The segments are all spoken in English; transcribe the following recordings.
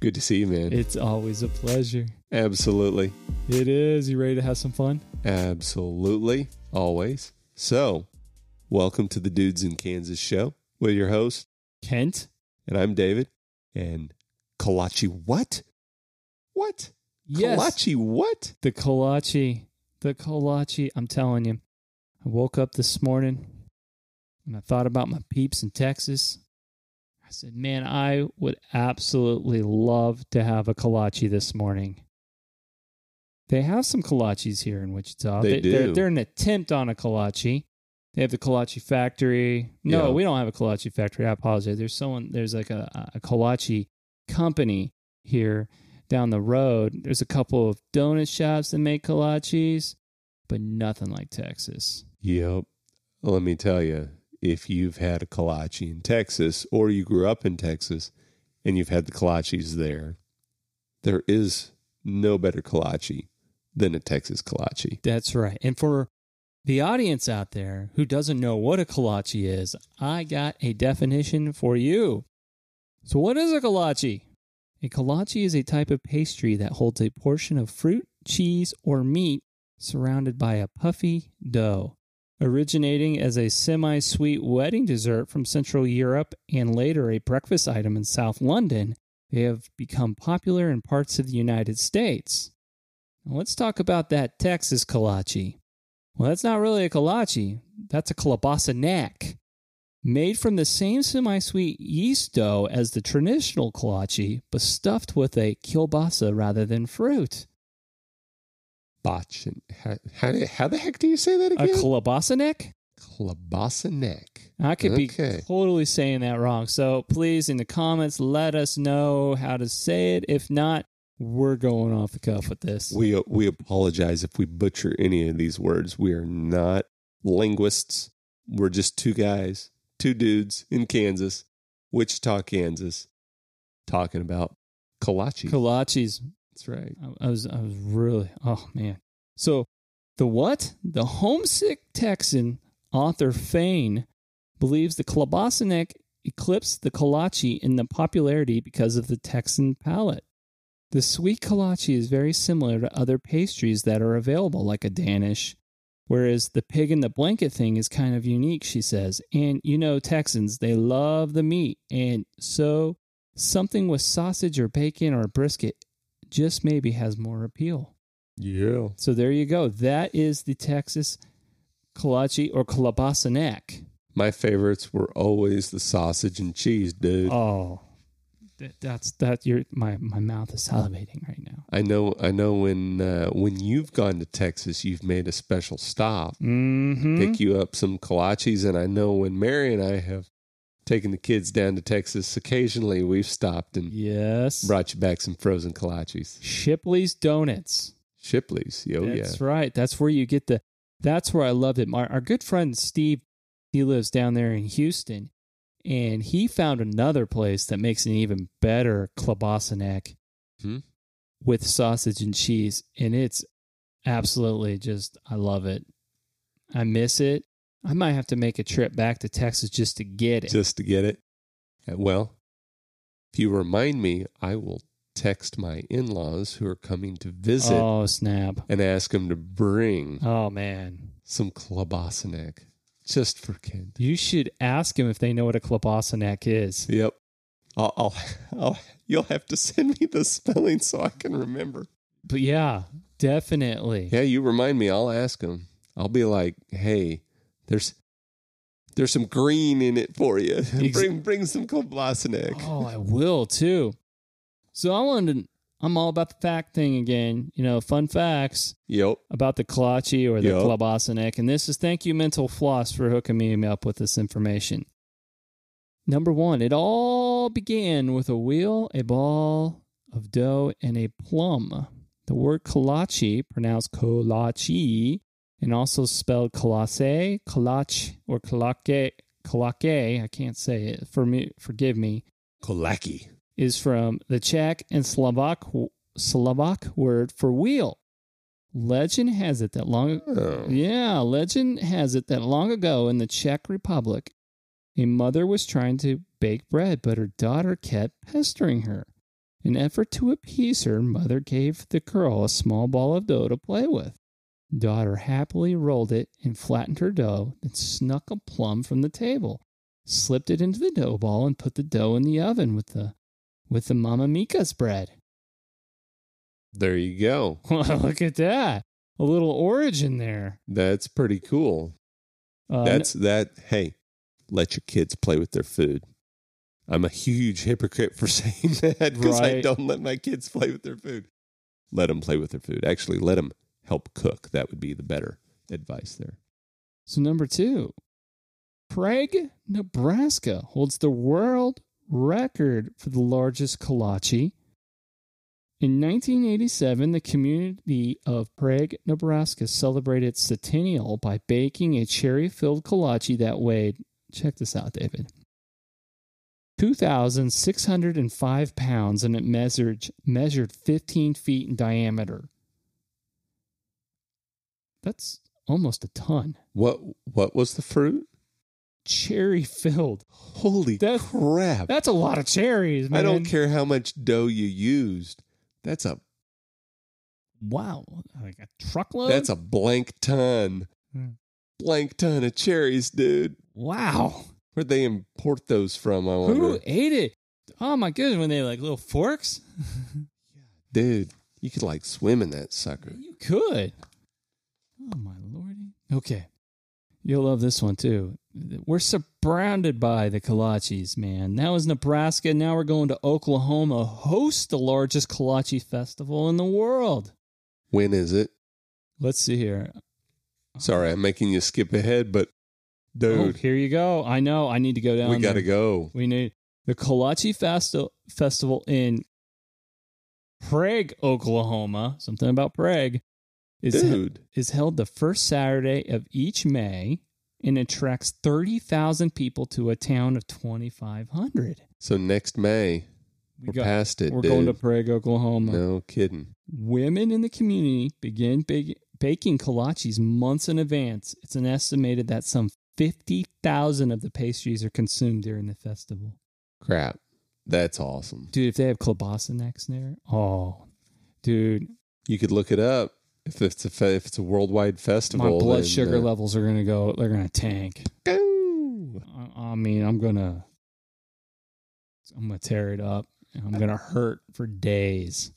Good to see you, man. It's always a pleasure. Absolutely. It is. You ready to have some fun? Absolutely. Always. So, welcome to the Dudes in Kansas show with your host, Kent? and I'm David. And Kolachi, what? What? Yes. Kolachi, what? The kolache. The kolache. I'm telling you. I woke up this morning and I thought about my peeps in Texas. I said, man, I would absolutely love to have a kolache this morning. They have some kolaches here in Wichita. They They're, do. they're an attempt on a kolache. They have the kolache factory. No, Yeah. we don't have a kolache factory. I apologize. There's someone. There's like a, a kolache company here down the road. There's a couple of donut shops that make kolaches, but nothing like Texas. Yep. Let me tell you, if you've had a kolache in Texas or you grew up in Texas and you've had the kolaches there, there is no better kolache than a Texas kolache. That's right. And for the audience out there who doesn't know what a kolache is, I got a definition for you. So, what is a kolache? A kolache is a type of pastry that holds a portion of fruit, cheese, or meat surrounded by a puffy dough. Originating as a semi sweet wedding dessert from Central Europe and later a breakfast item in South London, they have become popular in parts of the United States. Now let's talk about that Texas kolache. Well, that's not really a kolache, that's a kielbasa neck. Made from the same semi sweet yeast dough as the traditional kolache, but stuffed with a kielbasa rather than fruit. And- How, how, how the heck do you say that A again? kielbasa neck? Kielbasa neck. I could Okay. be totally saying that wrong. So please, in the comments, let us know how to say it. If not, we're going off the cuff with this. We we apologize if we butcher any of these words. We are not linguists. We're just two guys, two dudes in Kansas, Wichita, Kansas, talking about kolache. Kolaches. That's right. I, I was I was really oh man. So the what? The homesick Texan author Fain believes the kielbasa eclipsed the kolache in the popularity because of the Texan palate. The sweet kolache is very similar to other pastries that are available, like a Danish, whereas the pig in the blanket thing is kind of unique, she says. And you know, Texans, they love the meat. And so something with sausage or bacon or brisket just maybe has more appeal. Yeah. So there you go. That is the Texas kolache or kielbasa neck. My favorites were always the sausage and cheese, dude. Oh, that, that's that. Your my my mouth is salivating right now. I know. I know. When uh, when you've gone to Texas, you've made a special stop, Mm-hmm. pick you up some kolaches, and I know when Mary and I have taken the kids down to Texas, occasionally we've stopped and Yes. brought you back some frozen kolaches. Shipley's Donuts. Shipley's. Oh yeah. That's right. That's where you get the. That's where I loved it. My, our good friend Steve, he lives down there in Houston, and he found another place that makes an even better kielbasa Hmm. with sausage and cheese, and it's absolutely just. I love it. I miss it. I might have to make a trip back to Texas just to get it. Just to get it. Uh, Well, if you remind me, I will text my in-laws who are coming to visit oh snap! and ask them to bring Oh man, some kielbasa neck just for Kent. you should ask him if they know what a kielbasa neck is. Yep. I'll, I'll, I'll, you'll have to send me the spelling so I can remember. But yeah, definitely. Yeah, you remind me. I'll ask them. I'll be like, hey, there's there's some green in it for you. Ex- bring bring some kielbasa neck. Oh, I will too. So I wanted to, I'm all about the fact thing again. You know, fun facts Yep. about the kolache or the Yep. kielbasa neck. And this is thank you, Mental Floss, for hooking me up with this information. Number one, it all began with a wheel, a ball of dough, and a plum. The word kolache, pronounced kolache, and also spelled kolase, kolach, or kolake, kolake, I can't say it, for me, forgive me, Kolaki. is from the Czech and Slovak Slovak word for wheel. Legend has it that long Oh. yeah, legend has it that long ago in the Czech Republic, a mother was trying to bake bread, but her daughter kept pestering her. In effort to appease her, mother gave the girl a small ball of dough to play with. Daughter happily rolled it and flattened her dough, then snuck a plum from the table, slipped it into the dough ball, and put the dough in the oven with the with the Mamma Mika's bread. There you go. Look at that. A little origin there. That's pretty cool. Uh, That's that. Hey, let your kids play with their food. I'm a huge hypocrite for saying that because I don't let my kids play with their food. Let them play with their food. Actually, let them help cook. That would be the better advice there. So, number two, Prague, Nebraska holds the world record for the largest kolache. In 1987, the community of Prague, Nebraska celebrated its centennial by baking a cherry filled kolache that weighed, check this out, David, 2,605 pounds and it measured, measured 15 feet in diameter. That's almost a ton. What What was the fruit? Cherry filled. Holy That- crap! That's a lot of cherries, man. I don't care how much dough you used. That's a Wow, like a truckload. that's a blank ton. Hmm. Blank ton of cherries, dude. wow. Where'd they import those from? I wonder. Who ate it? Oh my goodness! When they like little forks, Dude, you could like swim in that sucker. you could. Oh my lordy. Okay, you'll love this one too. We're surrounded by the kolaches, man. That was Nebraska. Now we're going to Oklahoma, host the largest kolache festival in the world. When is it? Let's see here. Sorry, I'm making you skip ahead, but Oh, dude, here you go. I know. I need to go down. we got to go. We need the Kolache Festi- Festival in Prague, Oklahoma. Something about Prague is Dude, is held the first Saturday of each May and attracts thirty thousand people to a town of twenty five hundred. so next May, We we're got, past it. we're dude. going to Prague, Oklahoma. No kidding. Women in the community begin big, baking kolaches months in advance. It's an estimated that some fifty thousand of the pastries are consumed during the festival. Crap. That's awesome. Dude, if they have kielbasa next there, oh, dude, You could look it up if it's a fe- if it's a worldwide festival. my blood then, sugar uh, levels are gonna go. They're gonna tank. go. I, I mean, I'm gonna, I'm gonna tear it up. and I'm gonna hurt for days.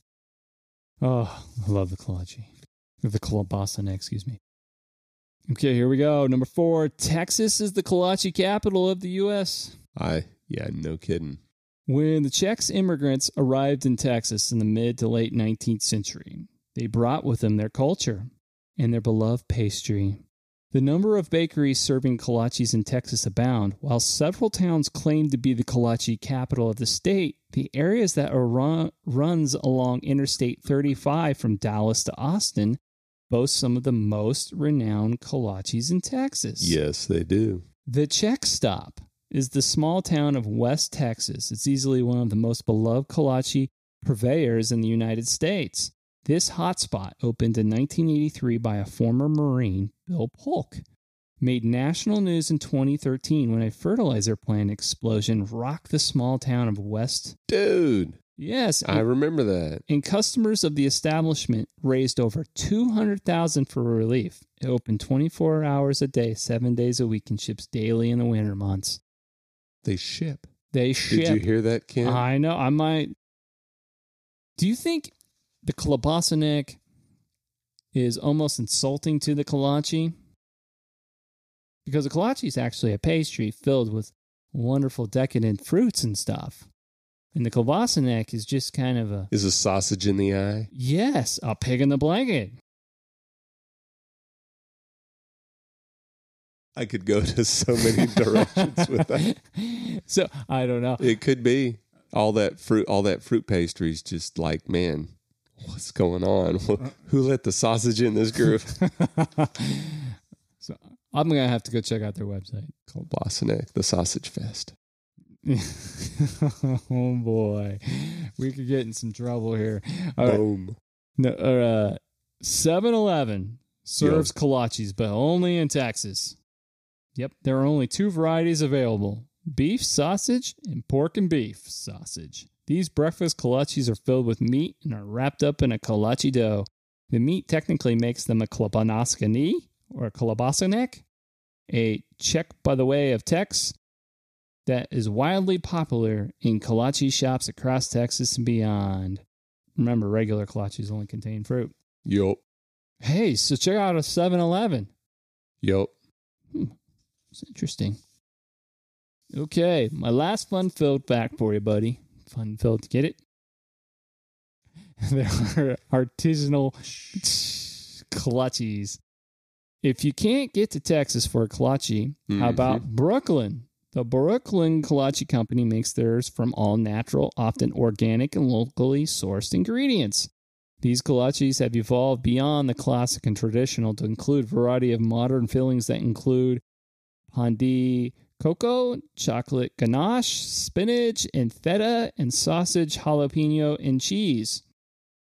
Oh, I love the kolache. The kielbasa excuse me. Okay, here we go. Number four, Texas is the kolache capital of the U.S. I yeah, no kidding. When the Czechs immigrants arrived in Texas in the mid to late 19th century, they brought with them their culture and their beloved pastry. The number of bakeries serving kolaches in Texas abound. While several towns claim to be the kolache capital of the state, the areas that are run, runs along Interstate 35 from Dallas to Austin boast some of the most renowned kolaches in Texas. Yes, they do. The Czech Stop is the small town of West Texas. It's easily one of the most beloved kolache purveyors in the United States. This hotspot opened in 1983 by a former Marine, Bill Polk. Made national news in 2013 when a fertilizer plant explosion rocked the small town of West. Dude, Yes, I remember that. and customers of the establishment raised over 200,000 for relief. It opened 24 hours a day, 7 days a week and ships daily in the winter months. They ship. They ship. Did you hear that, Kent? I know. I might Do you think the kielbasa is almost insulting to the kolache? Because the kolache is actually a pastry filled with wonderful decadent fruits and stuff. And the kielbasa is just kind of a Is a sausage in the eye? Yes, a pig in the blanket. I could go to so many directions with that. So I don't know. It could be all that fruit. All that fruit pastry is Just like man, what's going on? Who let the sausage in this group? so I'm gonna have to go check out their website. Called Bosniak, the Sausage Fest. oh boy, we could get in some trouble here. All right, Boom. no, uh, 7-Eleven serves kolaches, but only in Texas. Yep, there are only two varieties available: beef sausage, and pork and beef sausage. These breakfast kolaches are filled with meat and are wrapped up in a kolache dough. The meat technically makes them a klobanaskani or a kolabasanek, a Czech by the way of Tex that is wildly popular in kolache shops across Texas and beyond. Remember, regular kolaches only contain fruit. Yup. Hey, so check out a 7 Eleven. Yup. Hmm, it's interesting. Okay, my last fun filled fact for you, buddy. Fun filled, to get it? there are artisanal kolaches. If you can't get to Texas for a kolache, how mm-hmm. about Brooklyn? The Brooklyn Kolache Company makes theirs from all natural, often organic, and locally sourced ingredients. These kolaches have evolved beyond the classic and traditional to include a variety of modern fillings that include pandi cocoa, chocolate ganache, spinach, and feta, and sausage, jalapeno, and cheese.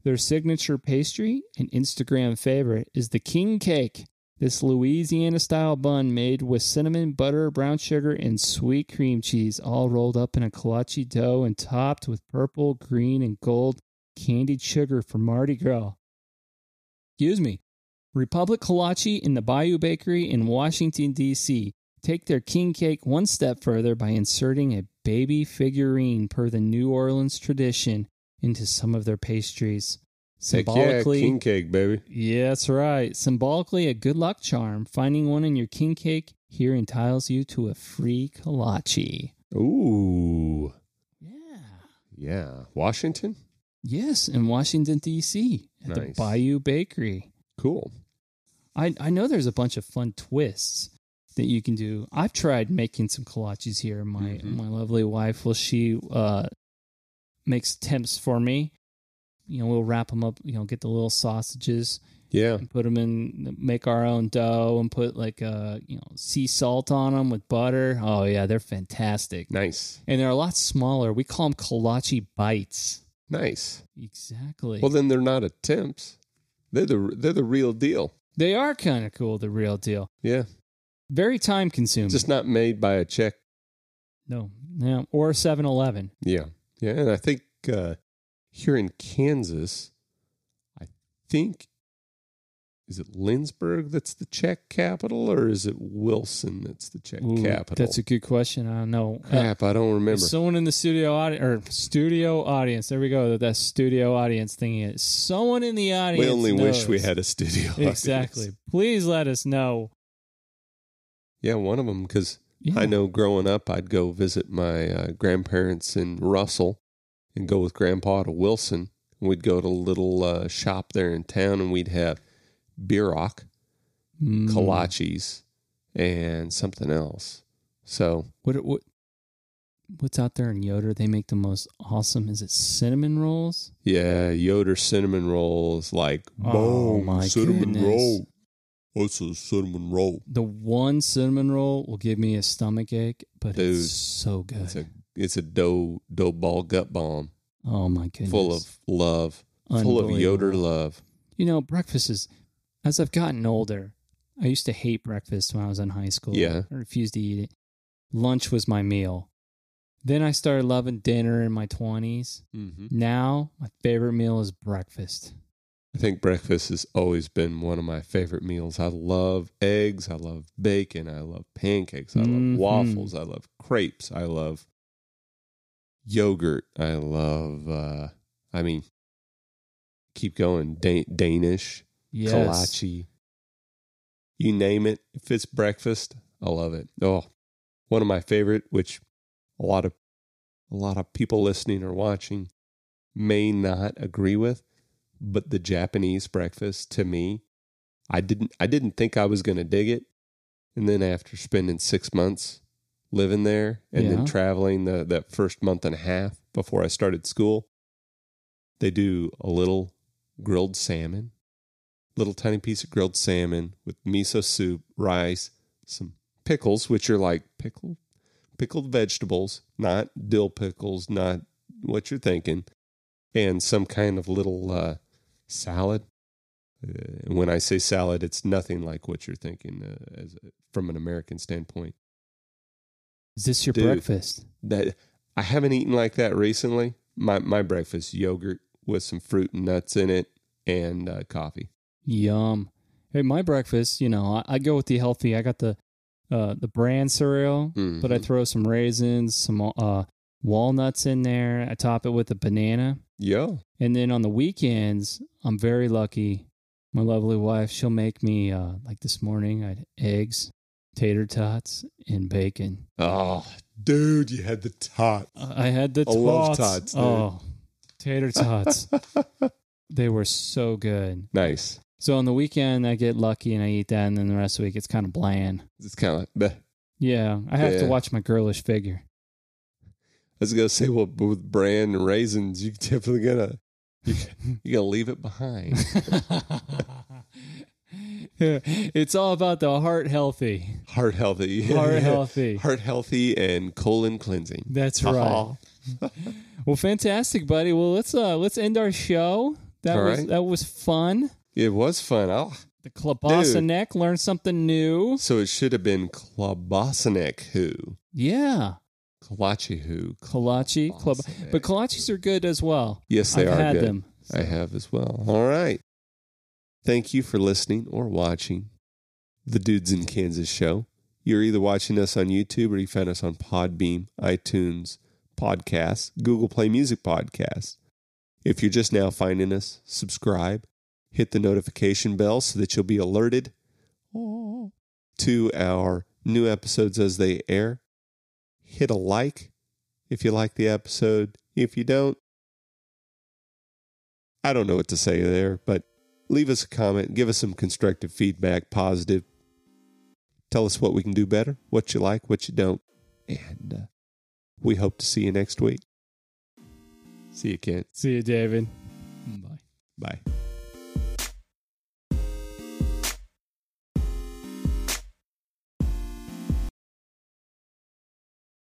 Their signature pastry and Instagram favorite is the king cake. This Louisiana style bun made with cinnamon, butter, brown sugar, and sweet cream cheese, all rolled up in a kolache dough and topped with purple, green, and gold candied sugar for Mardi Gras. Excuse me. Republic Kolache in the Bayou Bakery in Washington, D.C. take their king cake one step further by inserting a baby figurine per the New Orleans tradition into some of their pastries. Heck yeah, Symbolically, king cake, baby. yeah, that's right. Symbolically, a good luck charm. Finding one in your king cake here entitles you to a free kolache. Ooh. Yeah. Yeah. Washington? Yes, in Washington D.C. at the Bayou Bakery. Cool. I I know there's a bunch of fun twists that you can do. I've tried making some kolaches here. My Mhm. my lovely wife, well, she uh, makes attempts for me. You know, we'll wrap them up. You know, get the little sausages Yeah. and put them in. Make our own dough and put like uh you know sea salt on them with butter. Oh yeah, they're fantastic. Nice. And they're a lot smaller. We call them kolache bites. Nice. Exactly. Well, then they're not attempts. They're the they're the real deal. they are kind of cool. The real deal. Yeah. Very time consuming. Just not made by a Czech. No, no, or 7 Eleven. Yeah. Yeah. And I think uh, here in Kansas, I think is it Lindsborg that's the Czech capital, or is it Wilson that's the Czech capital? That's a good question. I don't know. Uh, crap. I don't remember. someone in the studio audience or studio audience. There we go. That studio audience thing is someone in the audience. we only wish we had a studio. exactly. audience. Please let us know. Yeah, one of them because Yeah. I know growing up, I'd go visit my uh, grandparents in Russell and go with Grandpa to Wilson. We'd go to a little uh, shop there in town and we'd have Bierock, Mm. kolaches, and something else. So, What, what what's out there in Yoder? They make the most awesome. Is it cinnamon rolls? yeah, Yoder cinnamon rolls, like, Oh, boom, my cinnamon goodness. roll. What's a cinnamon roll? The one cinnamon roll will give me a stomach ache, but Dude, it's so good. It's a it's a dough dough ball gut bomb oh my goodness. full of love, full of Yoder love. You know, breakfast is, as I've gotten older, I used to hate breakfast when I was in high school. Yeah. I refused to eat it. Lunch was my meal. Then I started loving dinner in my 20s. Mm-hmm. Now, my favorite meal is breakfast. I think breakfast has always been one of my favorite meals. I love eggs. I love bacon. I love pancakes. I love Mhm. waffles. I love crepes. I love yogurt. I love, uh, I mean, keep going. Da- Danish, Yes. kolache. You name it. If it's breakfast, I love it. Oh, one of my favorite, which a lot of a lot of people listening or watching may not agree with, but the Japanese breakfast to me, I didn't I didn't think I was going to dig it, and then after spending six months living there and Yeah. then traveling the that first month and a half before I started school, they do a little grilled salmon, little tiny piece of grilled salmon with miso soup, rice, some pickles, which are like pickled pickled vegetables, not dill pickles, not what you're thinking, and some kind of little uh, salad. Uh, and when I say salad, it's nothing like what you're thinking uh, as from an American standpoint. Is this your Dude. breakfast? That I haven't eaten like that recently. My my breakfast yogurt with some fruit and nuts in it and uh, coffee. Yum. Hey, my breakfast, you know, I, I go with the healthy. I got the uh, the bran cereal, but I Mhm. throw some raisins, some uh, walnuts in there. I top it with a banana. Yeah. And then on the weekends, I'm very lucky. My lovely wife, she'll make me, uh, like this morning, I had eggs, tater tots, and bacon. oh, dude, you had the tot. I had the I love tots. tots, dude. Oh, tater tots. they were so good. Nice. So on the weekend, I get lucky and I eat that, and then the rest of the week, it's kind of bland. It's kind of like. Bleh. Yeah, I have to watch my girlish figure. I was gonna say, well, with bran and raisins, you're definitely gonna you, you gotta leave it behind. it's all about the heart healthy. Heart healthy, Heart healthy. heart healthy, and colon cleansing. That's right. Well, fantastic, buddy. Well, let's uh let's end our show. That All was right. that was fun. It was fun. Oh, The Klobasa neck learned something new. so it should have been Klobosanek who, Yeah, Kolachi who. kolache, club, but kolaches are good as well. Yes, they I've are had good. them. I have as well. All right. Thank you for listening or watching the Dudes in Kansas show. You're either watching us on YouTube or you found us on Podbean, iTunes, Podcasts, Google Play Music Podcasts. If you're just now finding us, subscribe, hit the notification bell so that you'll be alerted to our new episodes as they air. Hit a like if you like the episode. If you don't, I don't know what to say there, but leave us a comment, give us some constructive feedback, positive. Tell us what we can do better, what you like, what you don't. And uh, we hope to see you next week. See you, Kent. See you, David. Bye. Bye.